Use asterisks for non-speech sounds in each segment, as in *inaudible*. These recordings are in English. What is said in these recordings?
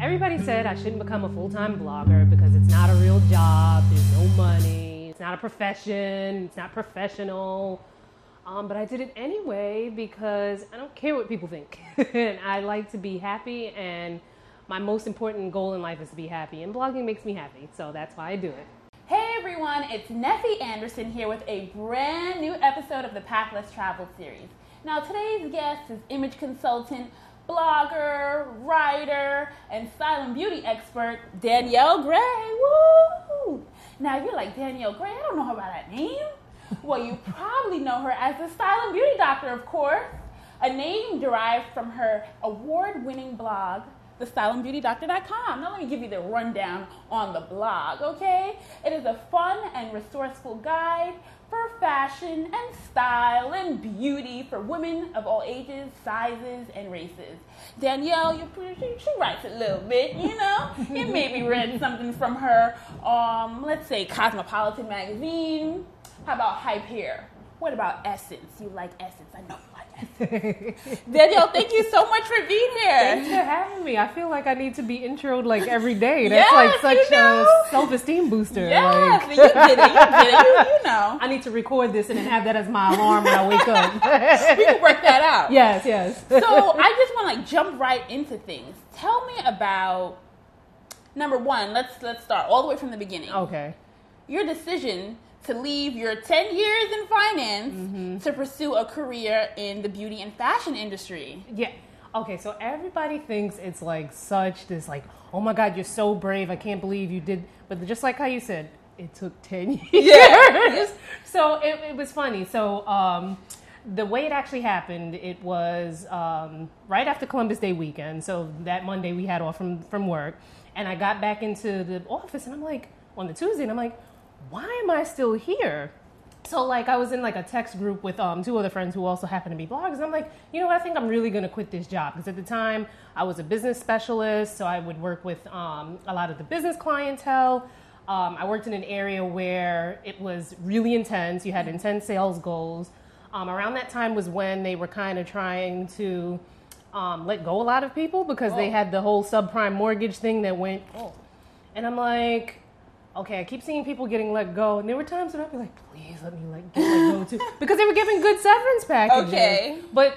Everybody said I shouldn't become a full time blogger because it's not a real job, there's no money, it's not a profession, it's not professional. Um, but I did it anyway because I don't care what people think. *laughs* and I like to be happy, and my most important goal in life is to be happy. And blogging makes me happy, so that's why I do it. Hey everyone, it's Neffy Anderson here with a brand new episode of the Path Less Traveled series. Now, today's guest is image consultant, blogger, writer, and style and beauty expert Danielle Gray. Woo! Now, you're like, Danielle Gray, I don't know her by that name. Well, you probably know her as the style and beauty doctor, of course, a name derived from her award winning blog, thestyleandbeautydoctor.com. Now, let me give you the rundown on the blog, okay? It is a fun and resourceful guide for fashion and style and beauty for women of all ages, sizes, and races. Danielle, you she, she writes a little bit, you know. you maybe read something from her, um, let's say Cosmopolitan magazine. How about Hype Hair? What about Essence? You like Essence? I know you. *laughs* Danielle, thank you so much for being here. Thanks for having me. I feel like I need to be introed like every day. That's Yes, like such you know. a self esteem booster. Yes, like- you did it. You get it. You, you *laughs* know. I need to record this and then have that as my alarm when I wake up. *laughs* We can work that out. yes, yes. so I just want to like jump right into things. Tell me about number one. Let's let's start all the way from the beginning. okay. Your decision to leave your ten years in finance Mm-hmm. to pursue a career in the beauty and fashion industry. Yeah. Okay, so everybody thinks it's like such this like, oh my god, you're so brave. I can't believe you did. But just like how you said, it took ten *laughs* years. Yeah. so it, it was funny. So um, the way it actually happened, it was um, right after Columbus Day weekend. So that Monday we had off from from work, and I got back into the office, and I'm like on the Tuesday, and I'm like, why am I still here? So like I was in like a text group with um, two other friends who also happen to be bloggers. And I'm like, you know what? I think I'm really gonna quit this job because at the time I was a business specialist, so I would work with um, a lot of the business clientele. Um, I worked in an area where it was really intense. You had intense sales goals. Um, around that time was when they were kind of trying to um, let go a lot of people because they Oh. had the whole subprime mortgage thing that went. Oh. And I'm like, okay, I keep seeing people getting let go, and there were times when I'd be like, please let me like get let go too, *laughs* because they were giving good severance packages. Okay. But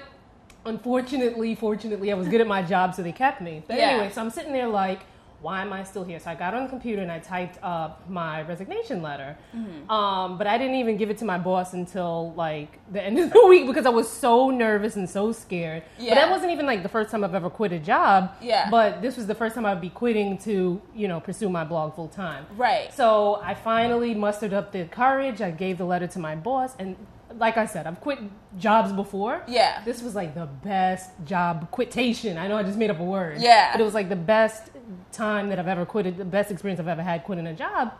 unfortunately, fortunately, I was good at my job, so they kept me. But Yeah. anyway, so I'm sitting there like, why am I still here? So I got on the computer and I typed up my resignation letter. Mm-hmm. Um, but I didn't even give it to my boss until like the end of the *laughs* week because I was so nervous and so scared. But that wasn't even like the first time I've ever quit a job. Yeah. But this was the first time I'd be quitting to, you know, pursue my blog full time. Right. So I finally mustered up the courage. I gave the letter to my boss, and like I said, I've quit jobs before. Yeah. This was like the best job quittation. I know I just made up a word. Yeah. But it was like the best time that I've ever quitted, the best experience I've ever had quitting a job.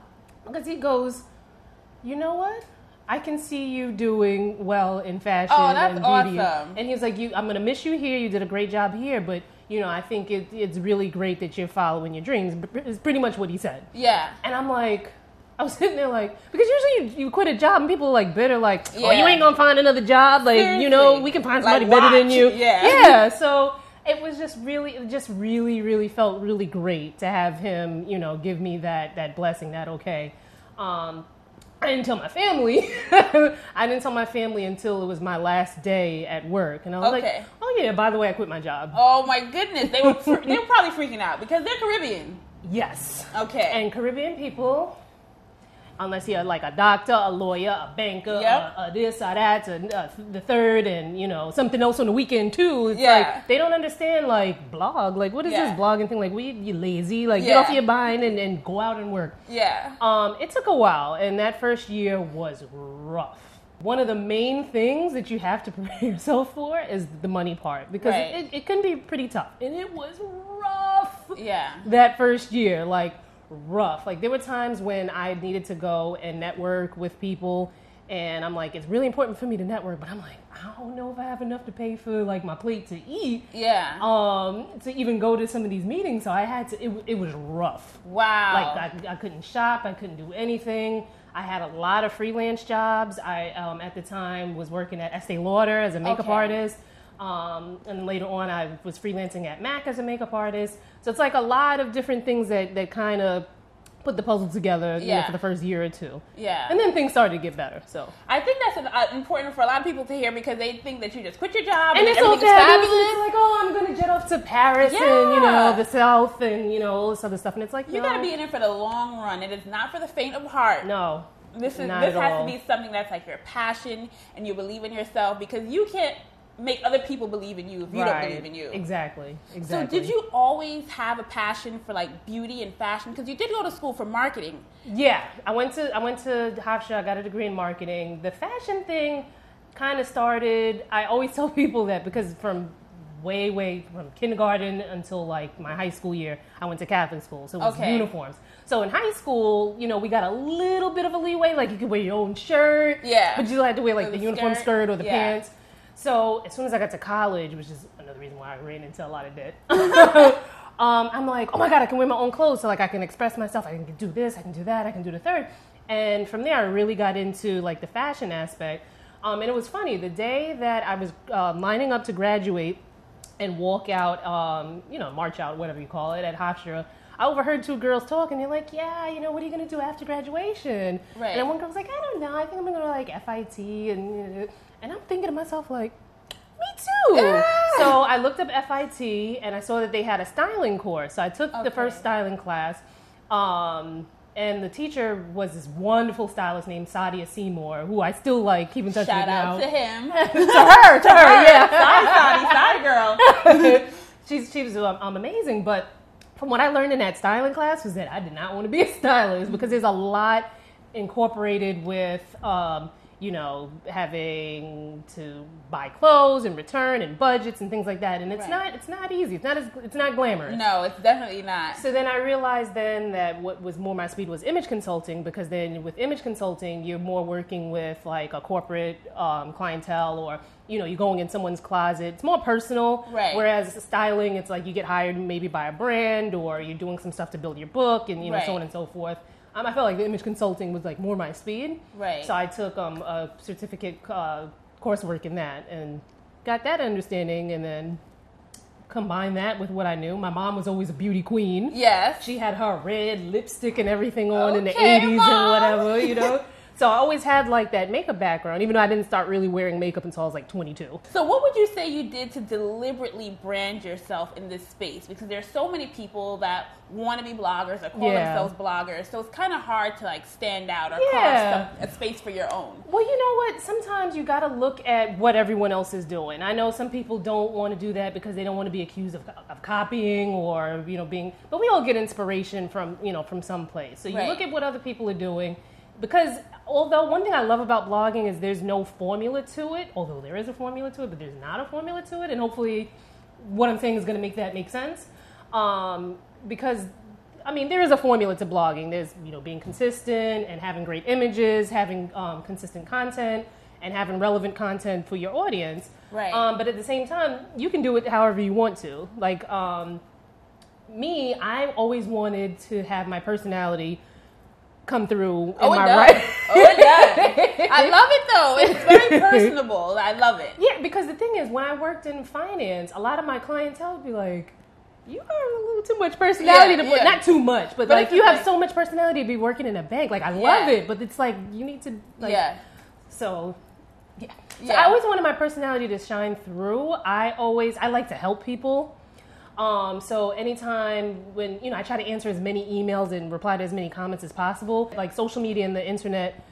Because he goes, you know what? I can see you doing well in fashion Oh, and beauty. awesome. And he was like, "You, I'm gonna miss you here. You did a great job here, but you know, I think it, it's really great that you're following your dreams." It's pretty much what he said. Yeah. And I'm like, *laughs* I was sitting there like, because usually you, you quit a job and people are like bitter, like, oh, you ain't gonna find another job. Like, you know, we can find Like, somebody better than you. Yeah. Yeah. So it was just really, it just really, really felt really great to have him, you know, give me that, that blessing, that okay. Um, I didn't tell my family. *laughs* I didn't tell my family until it was my last day at work. And I was Okay. like, oh yeah, by the way, I quit my job. Oh my goodness, they were they were probably freaking out because they're Caribbean. Yes. Okay. And Caribbean people, unless you're like a doctor, a lawyer, a banker, Yep. a, a this, a that, uh, the third, and you know something else on the weekend too. It's Yeah. like they don't understand like blog. Like what is Yeah. this blogging thing? Like we you lazy? Like get off your behind and, and go out and work. yeah. Um, it took a while, and that first year was rough. One of the main things that you have to *laughs* prepare yourself for is the money part because Right. it, it can be pretty tough, and it was rough Yeah. that first year, like rough. Like there were times when I needed to go and network with people, and I'm like, it's really important for me to network, but I'm like, I don't know if I have enough to pay for like my plate to eat, Yeah. um, to even go to some of these meetings. So I had to. It, it was rough. wow. Like I, I couldn't shop, I couldn't do anything. I had a lot of freelance jobs. I um, at the time was working at Estee Lauder as a makeup Okay. artist. Um, and later on, I was freelancing at Mac as a makeup artist. So it's like a lot of different things that, that kind of put the puzzle together you know, for the first year or two. Yeah. And then things started to get better. So I think that's an, uh, important for a lot of people to hear because they think that you just quit your job and, and it's all everything is fabulous. It's like, oh, I'm gonna jet off to Paris and you know the South and you know all this other stuff. And it's like, You no, got to be in it for the long run. It is not for the faint of heart. no. This is this has all. to be something that's like your passion and you believe in yourself because you can't make other people believe in you if you don't believe in you. Exactly. Exactly. So did you always have a passion for like beauty and fashion? Because you did go to school for marketing. Yeah, I went to I went to Hofstra. I got a degree in marketing. The fashion thing kind of started. I always *laughs* tell people that because from way way from kindergarten until like my high school year, I went to Catholic school, so it was Okay. uniforms. So in high school, you know, we got a little bit of a leeway. Like you could wear your own shirt, Yeah. but you still had to wear like the, the uniform skirt. skirt or the Yeah. pants. So as soon as I got to college, which is another reason why I ran into a lot of debt. *laughs* um, I'm like, oh my god, I can wear my own clothes, so like I can express myself. I can do this, I can do that, I can do the third. And from there, I really got into like the fashion aspect. Um, and it was funny the day that I was uh, lining up to graduate and walk out, um, you know, march out, whatever you call it, at Hofstra. I overheard two girls talking. They're like, "Yeah, you know, what are you gonna do after graduation?" Right. And one girl was like, "I don't know. I think I'm gonna go to like FIT." And and I'm thinking to myself like, "Me too." Yeah. So I looked up FIT and I saw that they had a styling course. So I took Okay. the first styling class. Um, and the teacher was this wonderful stylist named Sadia Seymour, who I still like keep in touch Shout with out now. to him. *laughs* to her, to her, *laughs* yeah. Sorry, Saudi, sorry, girl. *laughs* she's she was um, um, amazing, but from what I learned in that styling class was that I did not want to be a stylist because there's a lot incorporated with um, you know having to buy clothes and return and budgets and things like that, and it's Right. not it's not easy. It's not as it's not glamorous. No, it's definitely not. So then I realized then that what was more my speed was image consulting because then with image consulting you're more working with like a corporate um, clientele or you know you're going in someone's closet. It's more personal. Right. Whereas styling, it's like you get hired maybe by a brand or you're doing some stuff to build your book and you know so on and so forth. Um, I felt like the image consulting was like more my speed. Right. So I took um, a certificate uh, coursework in that and got that understanding and then combine that with what I knew. My mom was always a beauty queen. yes. She had her red lipstick and everything on in the 80s Mom. and whatever, you know? *laughs* so I always had like that makeup background, even though I didn't start really wearing makeup until I was like 22. So, what would you say you did to deliberately brand yourself in this space? Because there's so many people that want to be bloggers or call Yeah. themselves bloggers, so it's kind of hard to like stand out or Yeah. carve a space for your own. Well, you know what? Sometimes you got to look at what everyone else is doing. I know some people don't want to do that because they don't want to be accused of, of copying or you know being. But we all get inspiration from you know from some place. So you Right. look at what other people are doing. Because although one thing I love about blogging is there's no formula to it, although there is a formula to it, but there's not a formula to it, and hopefully, what I'm saying is going to make that make sense. Um, because I mean, there is a formula to blogging. There's, you know, being consistent and having great images, having um, consistent content, and having relevant content for your audience. Right. Um, but at the same time, you can do it however you want to. Like um, me, I always wanted to have my personality come through in Oh, it my does. writing. Oh, it does. *laughs* I love it though. It's very *laughs* personable. I love it. Yeah, because the thing is, when I worked in finance, a lot of my clientele would be like, "You got a little too much personality Yeah, to put yeah. not too much, but, But like you have like- so much personality to be working in a bank. Like I love Yeah. it, but it's like you need to like yeah. so yeah. So Yeah. I always wanted my personality to shine through. I always I like to help people. Um, so anytime when you know I try to answer as many emails and reply to as many comments as possible, like social media and the internet,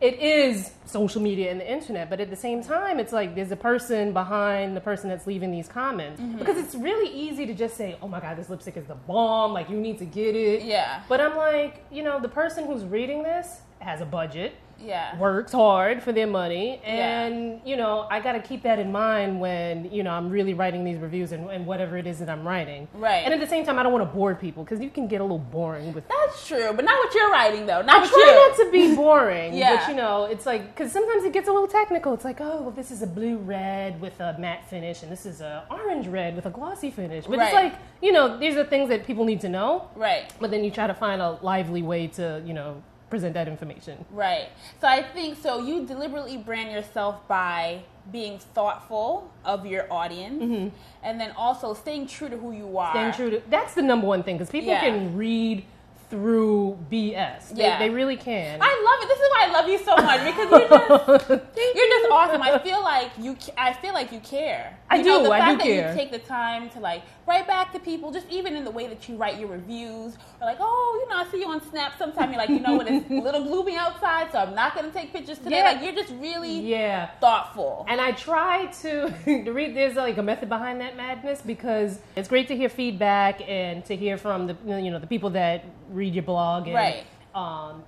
it is social media and the internet, but at the same time, it's like there's a person behind the person that's leaving these comments Mm-hmm. because it's really easy to just say, "Oh my God, this lipstick is the bomb!" Like you need to get it. Yeah. But I'm like, you know, the person who's reading this has a budget Yeah. works hard for their money Yeah. and you know i got to keep that in mind when you know i'm really writing these reviews and, and whatever it is that i'm writing Right. and at the same time i don't want to bore people because you can get a little boring with That's true, but not what you're writing though. Not I try you. not to be *laughs* boring, Yeah. but you know, it's like because sometimes it gets a little technical. It's like, oh, well, this is a blue red with a matte finish, and this is a orange red with a glossy finish. But it's like, you know, these are things that people need to know. Right. But then you try to find a lively way to, you know, present that information. Right. So I think so. You deliberately brand yourself by being thoughtful of your audience, mm-hmm. and then also staying true to who you are. Staying true to that's the number one thing because people Yeah. can read through BS. They, Yeah. they really can. I love it. This is why I love you so much because you're just *laughs* you're just awesome. I feel like you. I feel like you care. I know, do, The I fact do that care. you take the time to like write back to people, just even in the way that you write your reviews, or like, oh, you know, I see you on Snap. Sometimes you're like, you know what, it's a little gloomy outside, so I'm not going to take pictures today. Yeah. Like you're just really yeah. thoughtful. And I try to, *laughs* to read. There's like a method behind that madness because it's great to hear feedback and to hear from the you know the people that read your blog. And, Right. Um,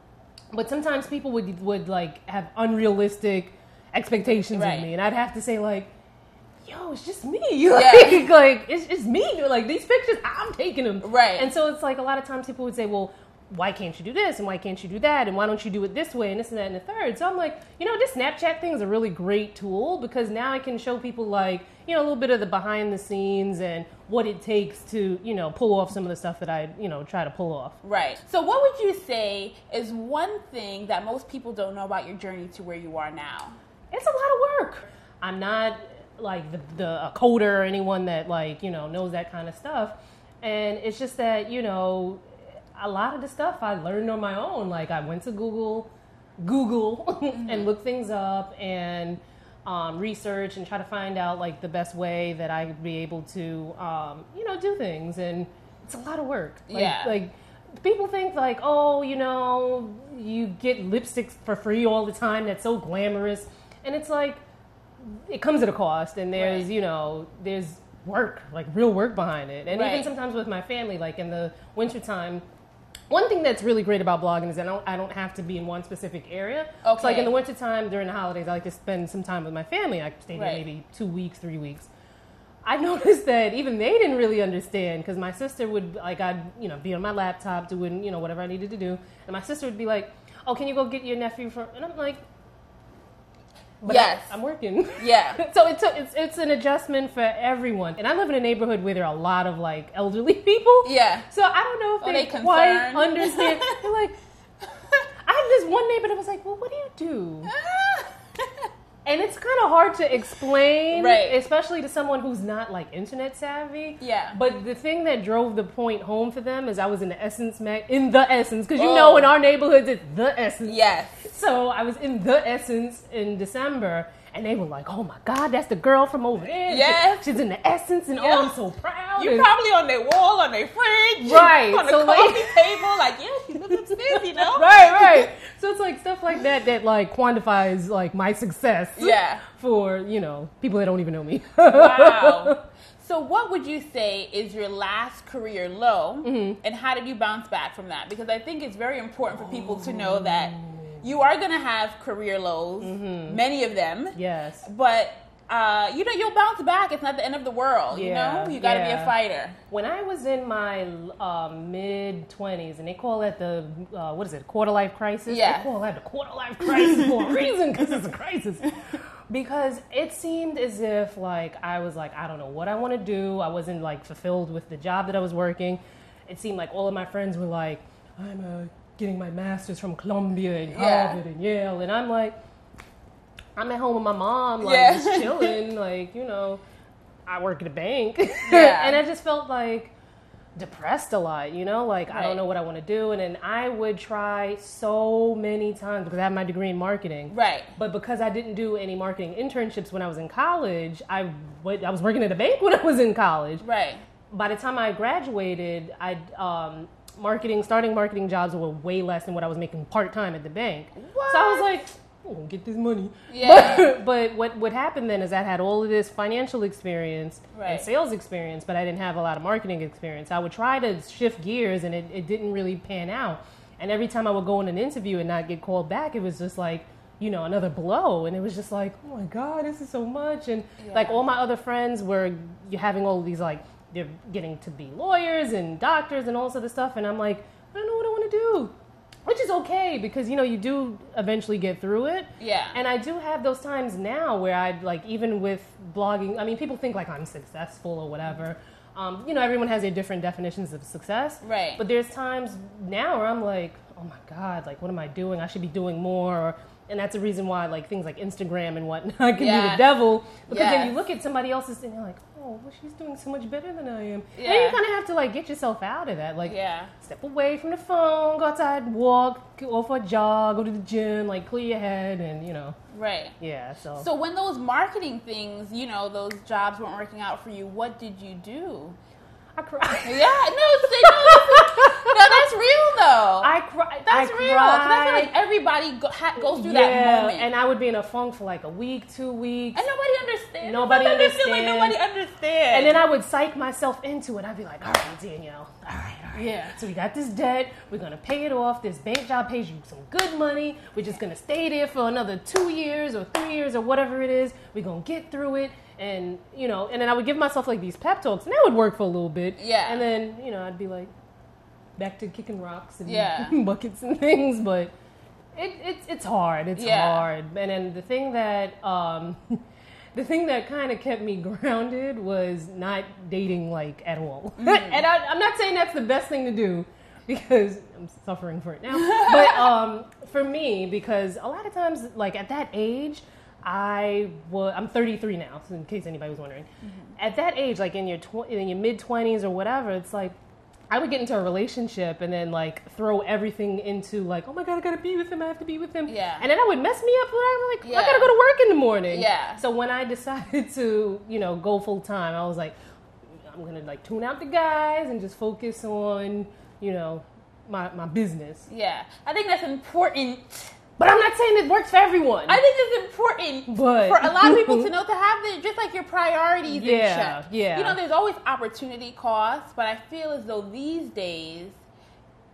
but sometimes people would would like have unrealistic expectations Right. of me, and I'd have to say like. Yo, it's just me. *laughs* Yeah. Like, like it's just me. Like these pictures, I'm taking them. Right. And so it's like a lot of times people would say, "Well, why can't you do this and why can't you do that and why don't you do it this way and this and that and the third so i'm like you know this snapchat thing is a really great tool because now i can show people like you know a little bit of the behind the scenes and what it takes to you know pull off some of the stuff that i you know try to pull off. Right. So, what would you say is one thing that most people don't know about your journey to where you are now? it's a lot of work. I'm not like the, the a coder or anyone that like you know knows that kind of stuff. And it's just that you know a lot of the stuff i learned on my own. Like i went to google google *laughs* and mm-hmm. looked things up and um, research and try to find out like the best way that i be able to um, you know do things and it's a lot of work like, Yeah. like people think like oh you know you get lipsticks for free all the time that's so glamorous and it's like it comes at a cost and there's Right. you know there's work like real work behind it and Right. even sometimes with my family like in the wintertime one thing that's really great about blogging is that I don't, I don't have to be in one specific area. So like in the wintertime during the holidays, I like to spend some time with my family. I stay there Right. maybe two weeks, three weeks. I *laughs* noticed that even they didn't really understand because my sister would like I'd you know be on my laptop doing you know whatever I needed to do, and my sister would be like, "Oh, can you go get your nephew from?" And I'm like, but Yes. I, am working." *laughs* Yeah. so it's, it's it's an adjustment for everyone, and I live in a neighborhood where there are a lot of like elderly *laughs* people. Yeah. So I don't know if they, they quite understand. They're like, *laughs* I have this one neighbor that was like, "Well, what do you do?" And it's kind of hard to explain, Right. especially to someone who's not like internet savvy. Yeah. But the thing that drove the point home for them is I was in the Essence mag, in the Essence, because you Oh. know in our neighborhoods it's the Essence. yes. So I was in the Essence in December, and they were like, "Oh my God, that's the girl from over there. Yes. she's in the Essence, and Yeah. oh, I'm so proud." You And- probably on their wall, on their fridge, Right, On the so, like- coffee table, like yeah, she lives upstairs, you know. *laughs* right, right. So it's like stuff like that that like quantifies like my success. Yeah. For you know people that don't even know me. Wow. *laughs* So, what would you say is your last career low, Mm-hmm. and how did you bounce back from that? Because I think it's very important for people to know that you are going to have career lows, Mm-hmm. many of them, yes. but uh, you know you'll bounce back. It's not the end of the world. you know, you got to be a fighter. When I was in my um, mid twenties, and they call it the uh, what is it, quarter life crisis? Yeah. they call that the quarter life crisis for a *laughs* reason because it's a crisis. Because it seemed as if like I was like I don't know what I want to do. I wasn't like fulfilled with the job that I was working. It seemed like all of my friends were like, I'm uh, getting my master's from Columbia and Yeah. Harvard and Yale, and I'm like, I'm at home with my mom, like Yeah. just chilling, like you know. I work at a bank. *laughs* Yeah. and I just felt like depressed a lot, you know, like I don't know what I want to do. And then I would try so many times because I have my degree in marketing. Right. But because I didn't do any marketing internships when I was in college, I, I was working at a bank *laughs* when I was in college. Right. By the time I graduated, I um, marketing, starting marketing jobs were way less than what I was making part time at the bank. So I was like, I'm gonna get this money. Yeah. But, *laughs* but what what happened then is I had all of this financial experience Right. and sales experience, but I didn't have a lot of marketing experience. I would try to shift gears, and it, it didn't really pan out. And every time I would go in an interview and not get called back, it was just like you know another blow, and it was just like, oh my god, this is so much. And like all my other friends were having all of these like they're getting to be lawyers and doctors and all this other stuff, and I'm like, I don't know what I want to do. Which is okay because you know you do eventually get through it. Yeah. And I do have those times now where I like even with blogging. I mean, people think like I'm successful or whatever. Um, you know, everyone has their different definitions of success. Right. But there's times now where I'm like, oh my God, like, what am I doing? I should be doing more. Or, and that's the reason why, like, things like Instagram and whatnot *laughs* can be the devil. Because then you look at somebody else's and you're like, oh, well, she's doing so much better than I am. And Yeah. you kind of have to, like, get yourself out of that. Like, Yeah. step away from the phone, go outside, walk, go for a jog, go to the gym, like, clear your head, and, you know, Right. yeah, so. So when those marketing things, you know, those jobs weren't working out for you, what did you do? I cried. Yeah, no, *laughs* say- no, that's, real though. I cried. that's I real. 'cause I feel like everybody go, ha, goes through yeah, that moment, and I would be in a funk for like a week, two weeks. And nobody understands. Nobody I feel like understands. nobody understands. And then I would psych myself into it. I'd be like, all right, Danielle, all right, all right. Yeah. So we got this debt. We're going to pay it off. This bank job pays you some good money. We're just going to stay there for another two years or three years or whatever it is. We're going to get through it. And, you know, and then I would give myself like these pep talks and that would work for a little bit. Yeah. And then, you know, I'd be like, back to kicking rocks and Yeah. *laughs* buckets and things. But it, it's it's hard. It's Yeah. hard. And then the thing that um, *laughs* the thing that kind of kept me *laughs* grounded was not dating like at all. Mm-hmm. and I, I'm not saying that's the best thing to do because I'm suffering for it now. but um, for me, because a lot of times, like at that age. I was. I'm 33 now, so in case anybody was wondering. At that age, like in your tw- in your mid 20s or whatever, it's like I would get into a relationship and then like throw everything into like, oh my god, I gotta be with him, I have to be with him. Yeah. And then I would mess me up. I'm like, Yeah. I gotta go to work in the morning. Yeah. So when I *laughs* decided to, you know, go full time, I was like, I'm gonna like tune out the guys and just focus on, you know, my my business. yeah, I think that's important. But I'm not saying it works for everyone. I think it's important But- for a lot of people to *laughs* know to have the, just like your priorities Yeah, in check. yeah. You know, there's always opportunity costs, but I feel as though these days,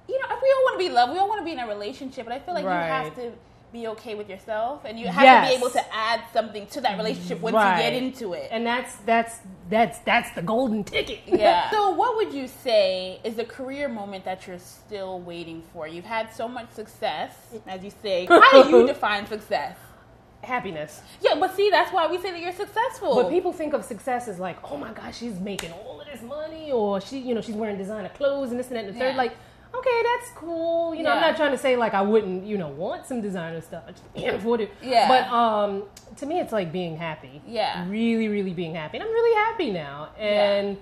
you know, if we all want to be loved, we all want to be in a relationship, but I feel like you have to be okay with yourself, and you have to be able to add something to that relationship once Right. you get into it. and that's that's that's that's the golden ticket. Yeah. *laughs* so, what would you say is the career moment that you're still waiting for? You've had so much success, as you say. *laughs* How do you define success? Happiness. Yeah, but see, that's why we say that you're successful. But people think of success as like, oh my gosh, she's making all of this money, or she, you know, she's wearing designer clothes and this and that and the Yeah. third. Like, okay, that's cool. You know, I'm not trying to say like I wouldn't, you know, want some designer stuff. I just can't afford it. Yeah. But um, to me, it's like being happy. Yeah. Really, really being happy, and I'm really happy now, and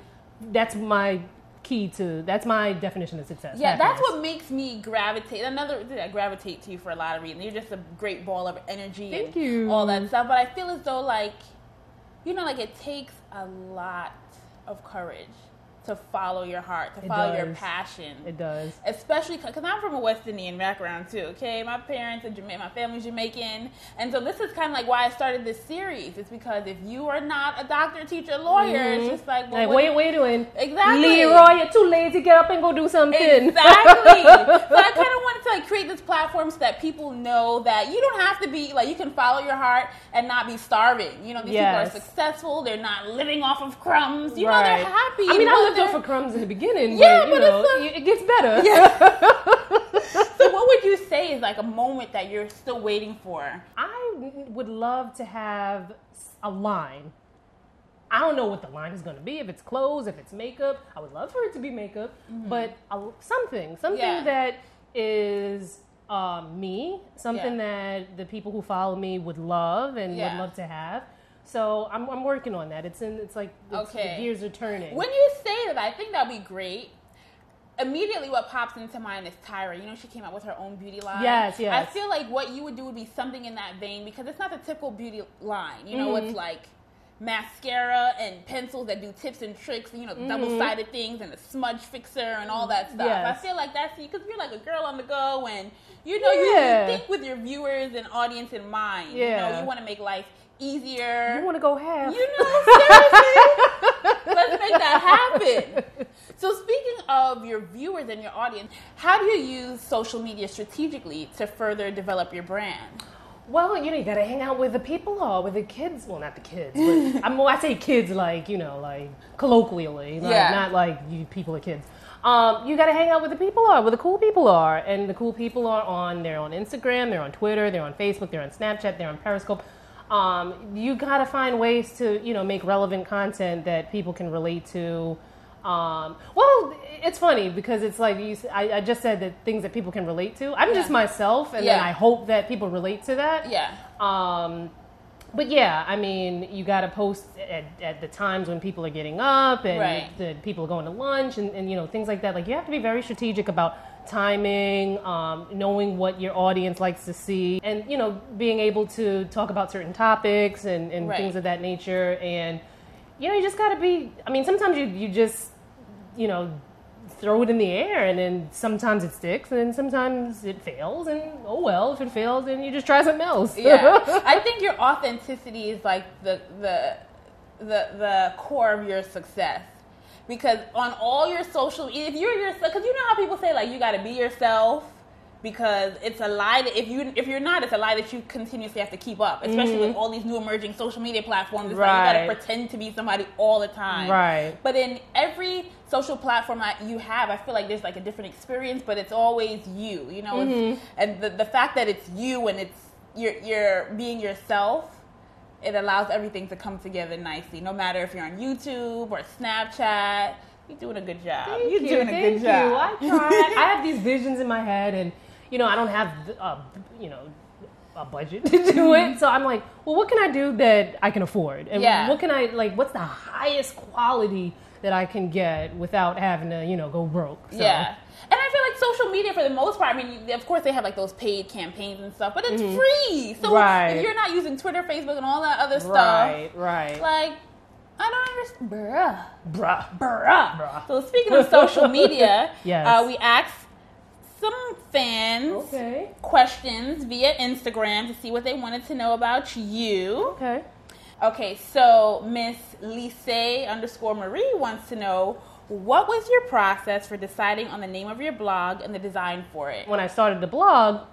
that's my key to. That's my definition of success. yeah, that's what makes me gravitate. Another, I gravitate to you for a lot of reasons. You're just a great ball of energy Thank and you. all that stuff. But I feel as though, like, you know, like it takes a lot of courage to follow your heart, to It follow your passion. It does. especially because I'm from a West Indian background too. Okay, my parents are Jamaican, my family's Jamaican, and so this is kind of like why I started this series. It's because if you are not a doctor, teacher, lawyer, it's mm-hmm. just like, well, Like, what- what, what you doing? Exactly. Leroy, you're too lazy. Get up and go do something. Exactly. *laughs* so I kind of wanted to like create this platform so that people know that you don't have to be like you can follow your heart and not be starving. You know, these Yes. people are successful. They're not living off of crumbs. You know, they're happy. I mean, I but lived they're- off of crumbs in the beginning. Yeah, but, you but know, it's a- it gets better. *laughs* So what would you say is like a moment that you're still waiting for? I would love to have a line. I don't know what the line is going to be. If it's clothes, if it's makeup, I would love for it to be makeup, but a, something, something Mm-hmm. Yeah. that is um, me, something that the people who follow me would love and Yeah. would love to have. So I'm, I'm working on that. It's in. It's like it's, Okay. the gears are turning. When you say that, I think that'd be great. Immediately, what pops into mind is Tyra. You know, she came out with her own beauty line. Yes, yes. I feel like what you would do would be something in that vein because it's not the typical beauty line. You know, Mm-hmm. it's like mascara and pencils that do tips and tricks, you know, double sided things and a smudge fixer and all that stuff. Mm-hmm. Yes. I feel like that's because you're like a girl on the go and you know, Yeah. you, you think with your viewers and audience in mind. You Yeah. know, you want to make life easier. you want to go half? You know, seriously, *laughs* let's make that happen. So, speaking of your viewers and your audience, how do you use social media strategically to further develop your brand? Well, you know, you gotta hang out with the people or with the kids. Well, not the kids, but *laughs* I'm, well, I say kids like you know, like colloquially, like, Yeah. not like you people are kids. Um, you gotta hang out with the people are, where the cool people are, and the cool people are on. They're on Instagram, they're on Twitter, they're on Facebook, they're on Snapchat, they're on Periscope. Um, you gotta find ways to you know make relevant content that people can relate to. Um, well, it's funny because it's like you, I, I just said that things that people can relate to. I'm just myself, and then I hope that people relate to that. Yeah. Um, but yeah, I mean, you got to post at, at the times when people are getting up and Right. the people are going to lunch and, and you know things like that. Like you have to be very strategic about timing, um, knowing what your audience likes to see, and you know being able to talk about certain topics and, and Right. things of that nature. And you know, you just got to be. I mean, sometimes you you just you know throw it in the air and then sometimes it sticks and then sometimes it fails and oh well if it fails then you just try something else yeah *laughs* i think your authenticity is like the the the the core of your success because on all your social if you're yourself because you know how people say like you got to be yourself because it's a lie that if you if you're not it's a lie that you continuously have to keep up especially with all these new emerging social media platforms it's like you Mm-hmm. Got to pretend to be somebody all the time Right. but in every social platform that you have i feel like there's like a different experience but it's always you you know Mm-hmm. it's, and the, the fact that it's you and it's you're, you're being yourself it allows everything to come together nicely no matter if you're on youtube or snapchat you're doing a good job Thank you're you, doing a good you. job I *laughs* try. I have these visions in my head, and you know, I don't have a uh, you know a budget *laughs* to do it. Mm-hmm. So I'm like, well, what can I do that I can afford? And Yeah. what can I like? What's the highest quality that I can get without having to you know go broke? So, Yeah. And I feel social media, for the most part, I mean, of course, they have like those paid campaigns and stuff, but it's free. So Mm-hmm. Right. if you're not using Twitter, Facebook, and all that other stuff, Right. Right. like, I don't understand. Bruh. Bruh. Bruh. Bruh. So speaking of social media, *laughs* Yes. uh, we asked some fans Okay. questions via Instagram to see what they wanted to know about you. Okay. Okay, so Miss Lise underscore Marie wants to know what was your process for deciding on the name of your blog and the design for it? when I started the blog,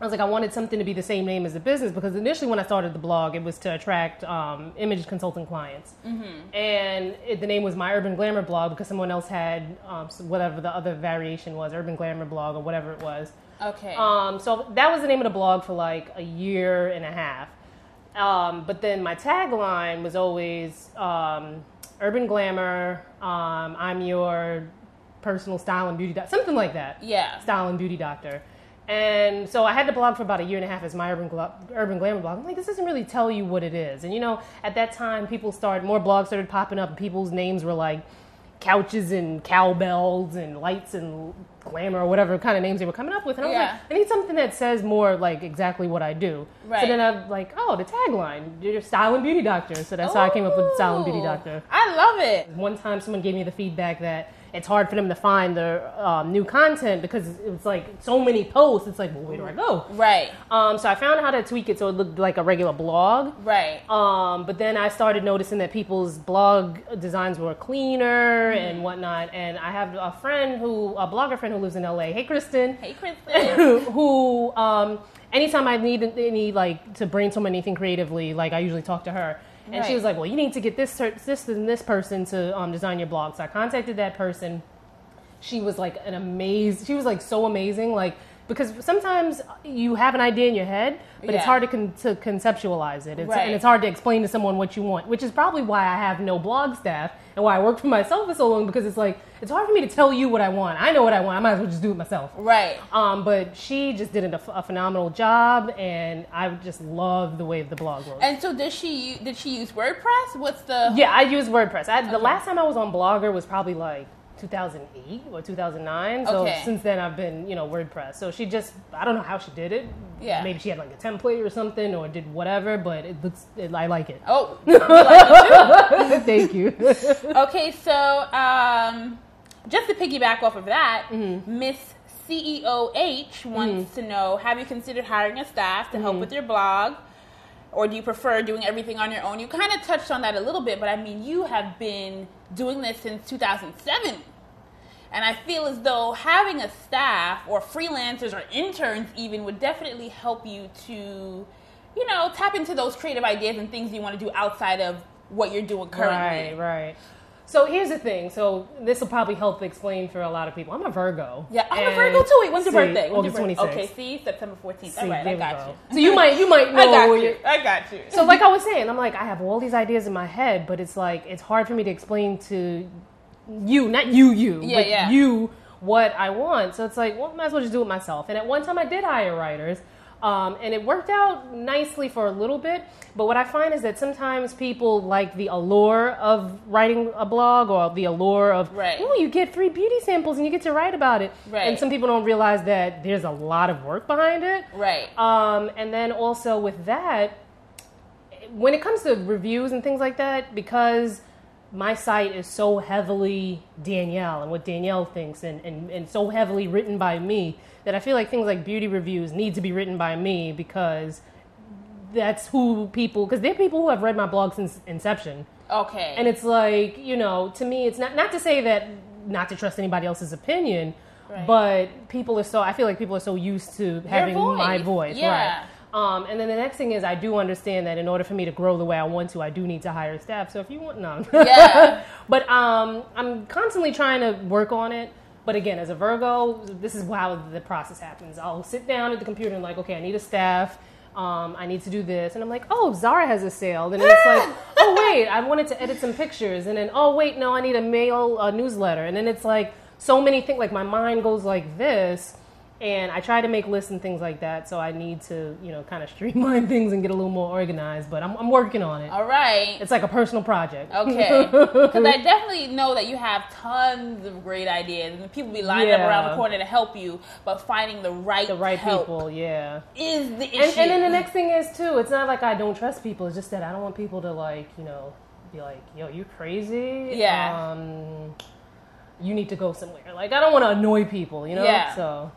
I was like, I wanted something to be the same name as the business because initially when I started the blog, it was to attract um, image consulting clients. Mm-hmm. And it, the name was My Urban Glamour Blog because someone else had um, whatever the other variation was, Urban Glamour Blog or whatever it was. Okay. Um, so that was the name of the blog for like a year and a half. Um, but then my tagline was always um, urban glamour. Um, I'm your personal style and beauty doctor, something like that. Yeah. style and beauty doctor. And so I had the blog for about a year and a half as my urban Gla- urban glamour blog. I'm like, this doesn't really tell you what it is. And you know, at that time, people started more blogs started popping up, and people's names were like couches and cowbells and lights and glamour or whatever kind of names they were coming up with. And I was Yeah. like, I need something that says more like exactly what I do. Right. So then I'm like, oh, the tagline, you're your style and beauty doctor. So that's how I came up with style and beauty doctor. I love it. One time, someone gave me the feedback that it's hard for them to find their um, new content because it's like so many posts. It's like, well, where do I go? Right. Um, so I found out how to tweak it so it looked like a regular blog. Right. Um, but then I started noticing that people's blog designs were cleaner and whatnot. And I have a friend who, a blogger friend who lives in LA. Hey, Kristen. Hey, Kristen. *laughs* who um, anytime I need any like to brainstorm anything creatively, like I usually talk to her. And she was like, "Well, you need to get this this and this person to um, design your blog." So I contacted that person. She was like an amazing. She was like so amazing, like because sometimes you have an idea in your head, but Yeah. it's hard to con- to conceptualize it. It's, Right. And it's hard to explain to someone what you want, which is probably why I have no blog staff and why I work for myself for so long because it's like it's hard for me to tell you what I want. I know what I want. I might as well just do it myself. right. Um, but she just did a, a phenomenal job, and I just love the way the blog looks. And so, does she did she use WordPress? What's the yeah, I use WordPress. I, The last time I was on Blogger was probably like 2008 or 2009. So Okay. since then, I've been, you know, WordPress. So she just, I don't know how she did it. Yeah. Maybe she had like a template or something, or did whatever. But it looks, it, I like it. Oh, *laughs* like it Thank you. *laughs* okay. So, um, just to piggyback off of that, Mm-hmm. Miss CEOH wants to know: Have you considered hiring a staff to Mm-hmm. help with your blog, or do you prefer doing everything on your own? You kind of touched on that a little bit, but I mean, you have been doing this since 2007. And I feel as though having a staff or freelancers or interns even would definitely help you to, you know, tap into those creative ideas and things you want to do outside of what you're doing currently. Right, right. So here's the thing. So this will probably help explain for a lot of people. I'm a Virgo. Yeah, I'm a Virgo too. Wait, when's your birthday? When's August your birthday? 26th. Okay, see, September 14th. See, All right, I got go. you. So you might you might know. *laughs* I got you. I got you. So like I was saying, I'm like I have all these ideas in my head, but it's like it's hard for me to explain to you, not you, you, Yeah, but yeah. you what I want. So it's like, well, might as well just do it myself. And at one time, I did hire writers, um, and it worked out nicely for a little bit. But what I find is that sometimes people like the allure of writing a blog or the allure of, Right. oh, you get free beauty samples and you get to write about it. Right. And some people don't realize that there's a lot of work behind it. Right. Um, and then also with that, when it comes to reviews and things like that, because my site is so heavily Danielle and what Danielle thinks and, and, and so heavily written by me that I feel like things like beauty reviews need to be written by me because that's who people, because they're people who have read my blog since inception. okay. And it's like, you know, to me, it's not, not to say that not to trust anybody else's opinion, Right. but people are so, I feel like people are so used to having my voice, voice. yeah. Right. Um, and then the next thing is, I do understand that in order for me to grow the way I want to, I do need to hire staff. So if you want, no. *laughs* Yeah. but um, I'm constantly trying to work on it. But again, as a Virgo, this is how the process happens. I'll sit down at the computer and like, okay, I need a staff. Um, I need to do this, and I'm like, oh, Zara has a sale. Then it's like, *laughs* oh wait, I wanted to edit some pictures, and then oh wait, no, I need a mail uh, newsletter, and then it's like so many things. Like my mind goes like this, and I try to make lists and things like that. So I need to, you know, kind of streamline *laughs* things and get a little more organized. But I'm, I'm working on it. All right. It's like a personal project. Okay. *laughs* Because I definitely know that you have tons of great ideas, and people be lined up around the corner to help you, but finding the right the right people, yeah. is the issue. And, and then the next thing is too, it's not like I don't trust people. It's just that I don't want people to like, you know, be like, "Yo, you crazy? Yeah. Um, you need to go somewhere." Like, I don't want to annoy people, you know. Yeah. So,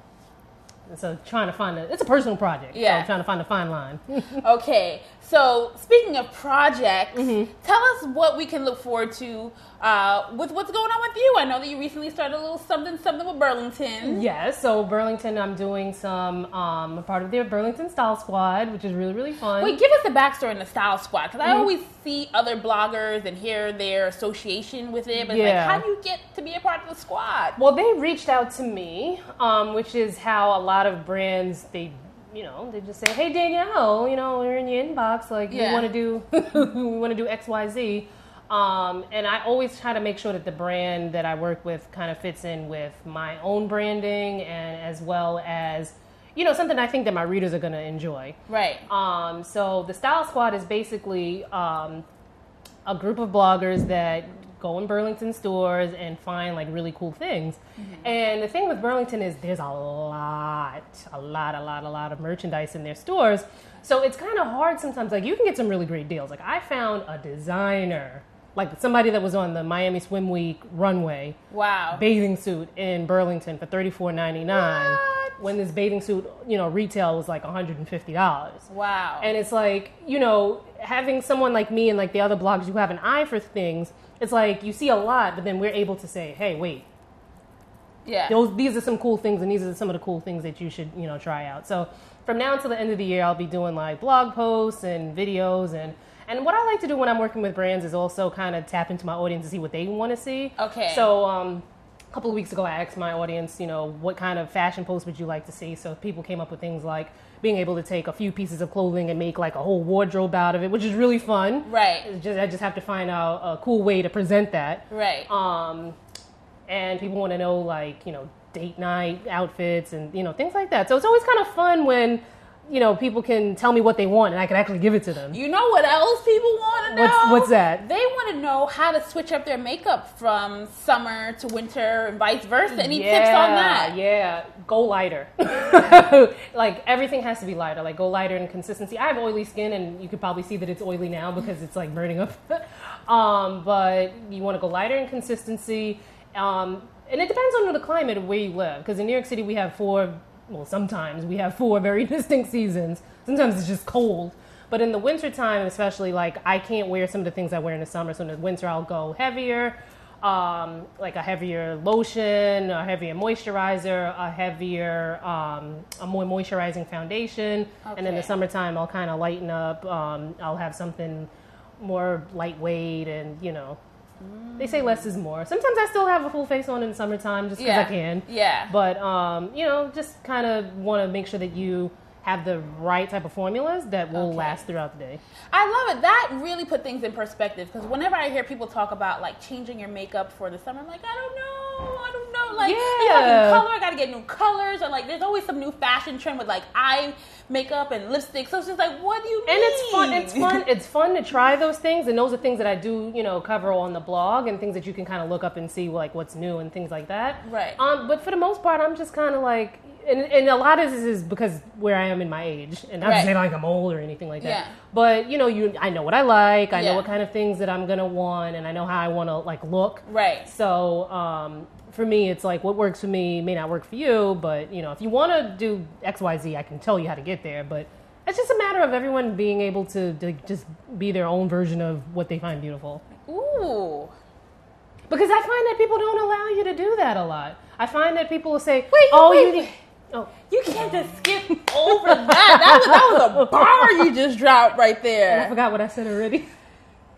so trying to find a, it's a personal project. so Yeah. I'm trying to find a fine line. *laughs* Okay, so speaking of projects, Mm-hmm. tell us what we can look forward to uh, with what's going on with you. I know that you recently started a little something something with Burlington. yes. So Burlington, I'm doing some um, part of their Burlington Style Squad, which is really really fun. Wait, give us the backstory on the Style Squad because Mm-hmm. I always see other bloggers and hear their association with it. But Yeah. like, how do you get to be a part of the squad? Well, they reached out to me, um, which is how a lot of brands they, you know, they just say, "Hey Danielle, you know, we're in your inbox. Like, Yeah. *laughs* we want to do, we want to do X, Y, Z." Um, and I always try to make sure that the brand that I work with kind of fits in with my own branding and as well as, you know, something I think that my readers are going to enjoy. Right. Um, so the Style Squad is basically um, a group of bloggers that go in Burlington stores and find like really cool things. And the thing with Burlington is there's a lot, a lot, a lot, a lot of merchandise in their stores. So it's kind of hard sometimes. Like you can get some really great deals. Like I found a designer, like somebody that was on the Miami Swim Week runway Wow. bathing suit in Burlington for thirty four ninety nine. What? When this bathing suit, you know, retail was like one hundred and fifty dollars. wow. And it's like, you know, having someone like me and like the other bloggers who have an eye for things, it's like you see a lot, but then we're able to say, hey, wait, yeah. those, these are some cool things, and these are some of the cool things that you should, you know, try out. So from now until the end of the year, I'll be doing like blog posts and videos and. And what I like to do when I'm working with brands is also kind of tap into my audience to see what they want to see. Okay. So um, a couple of weeks ago, I asked my audience, you know, what kind of fashion posts would you like to see? So people came up with things like being able to take a few pieces of clothing and make like a whole wardrobe out of it, which is really fun. Right. It's just I just have to find out a cool way to present that. Right. Um, and people want to know like you know date night outfits and you know things like that. So it's always kind of fun when you know people can tell me what they want and I can actually give it to them. You know what else people want to know? What's- what's that? They want to know how to switch up their makeup from summer to winter and vice versa. Any tips on that? Yeah, go lighter. *laughs* like everything has to be lighter. Like go lighter in consistency. I have oily skin, and you could probably see that it's oily now because it's like burning up. *laughs* um, but you want to go lighter in consistency. Um, and it depends on the climate of where you live. Because in New York City, we have four. Well, sometimes we have four very *laughs* distinct seasons. Sometimes it's just cold. But in the wintertime, especially, like I can't wear some of the things I wear in the summer. So in the winter, I'll go heavier um, like a heavier lotion, a heavier moisturizer, a heavier, um, a more moisturizing foundation. And in the summertime, I'll kind of lighten up. Um, I'll have something more lightweight and, you know, they say less is more. Sometimes I still have a full face on in the summertime just because Yeah. I can. Yeah. But, um, you know, just kind of want to make sure that you have the right type of formulas that will Okay. last throughout the day. I love it. That really put things in perspective because whenever I hear people talk about like changing your makeup for the summer, I'm like, I don't know, I don't know. Like, you got Yeah. color, I got to get new colors, or like, there's always some new fashion trend with like eye makeup and lipstick. So it's just like, what do you And it's fun. It's fun. *laughs* It's fun to try those things, and those are things that I do, you know, cover on the blog and things that you can kind of look up and see like what's new and things like that. Right. Um, but for the most part, I'm just kind of like, and, and a lot of this is because where I am in my age, and not Right. to say like I'm old or anything like that. Yeah. But you know, you, I know what I like. I Yeah. know what kind of things that I'm gonna want, and I know how I want to like look. Right. So um, for me, it's like what works for me may not work for you. But you know, if you want to do X, Y, Z, I can tell you how to get there. But it's just a matter of everyone being able to, to just be their own version of what they find beautiful. Ooh. Because I find that people don't allow you to do that a lot. I find that people will say, Wait, "Oh, wait, you need." Oh, You can't just skip over that. That was, that was a bar you just dropped right there. I forgot what I said already.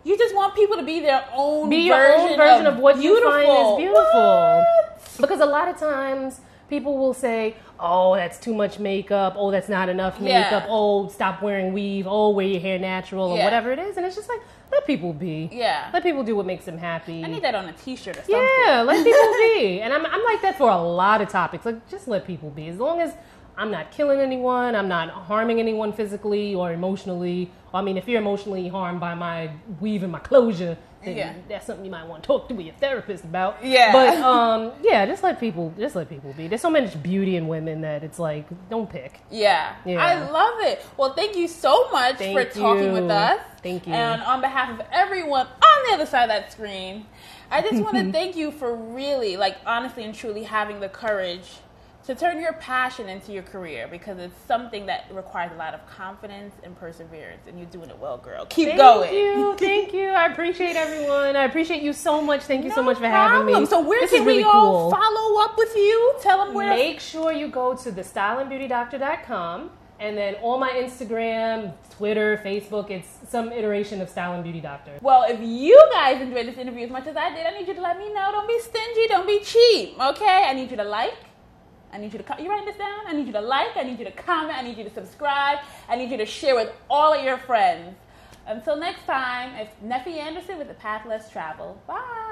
You just want people to be their own Be your version own version of, what beautiful. you find is beautiful. What? Because a lot of times people will say, "Oh, that's too much makeup. Oh, that's not enough Yeah. makeup. Oh, stop wearing weave. Oh, wear your hair natural or Yeah. whatever it is." And it's just like, let people be. Yeah. Let people do what makes them happy. I need that on a T-shirt or something. Yeah, let people *laughs* be. And I'm, I'm like that for a lot of topics. Like, just let people be. As long as I'm not killing anyone, I'm not harming anyone physically or emotionally. I mean, if you're emotionally harmed by my weave and my closure, then Yeah. that's something you might want to talk to your therapist about. Yeah. But *laughs* um, yeah, just let people, just let people be. There's so much beauty in women that it's like, don't pick. Yeah. Yeah. I love it. Well, thank you so much Thank for talking you. with us. Thank you. And on behalf of everyone on the other side of that screen, I just want to *laughs* thank you for really, like, honestly and truly having the courage to turn your passion into your career because it's something that requires a lot of confidence and perseverance, and you're doing it well, girl. Keep Thank going. you, *laughs* thank you. I appreciate everyone. I appreciate you so much. Thank you so much for having me. problem. So where this can really we all cool. follow up with you? Tell them where. to Make sure you go to the thestyleandbeautydoctor.com and then all my Instagram, Twitter, Facebook, it's some iteration of Style and Beauty Doctor. Well, if you guys enjoyed this interview as much as I did, I need you to let me know. Don't be stingy. Don't be cheap. Okay? I need you to like. I need you to. You writing this down? I need you to like. I need you to comment. I need you to subscribe. I need you to share with all of your friends. Until next time, it's Neffy Anderson with The Path Less Travel. Bye.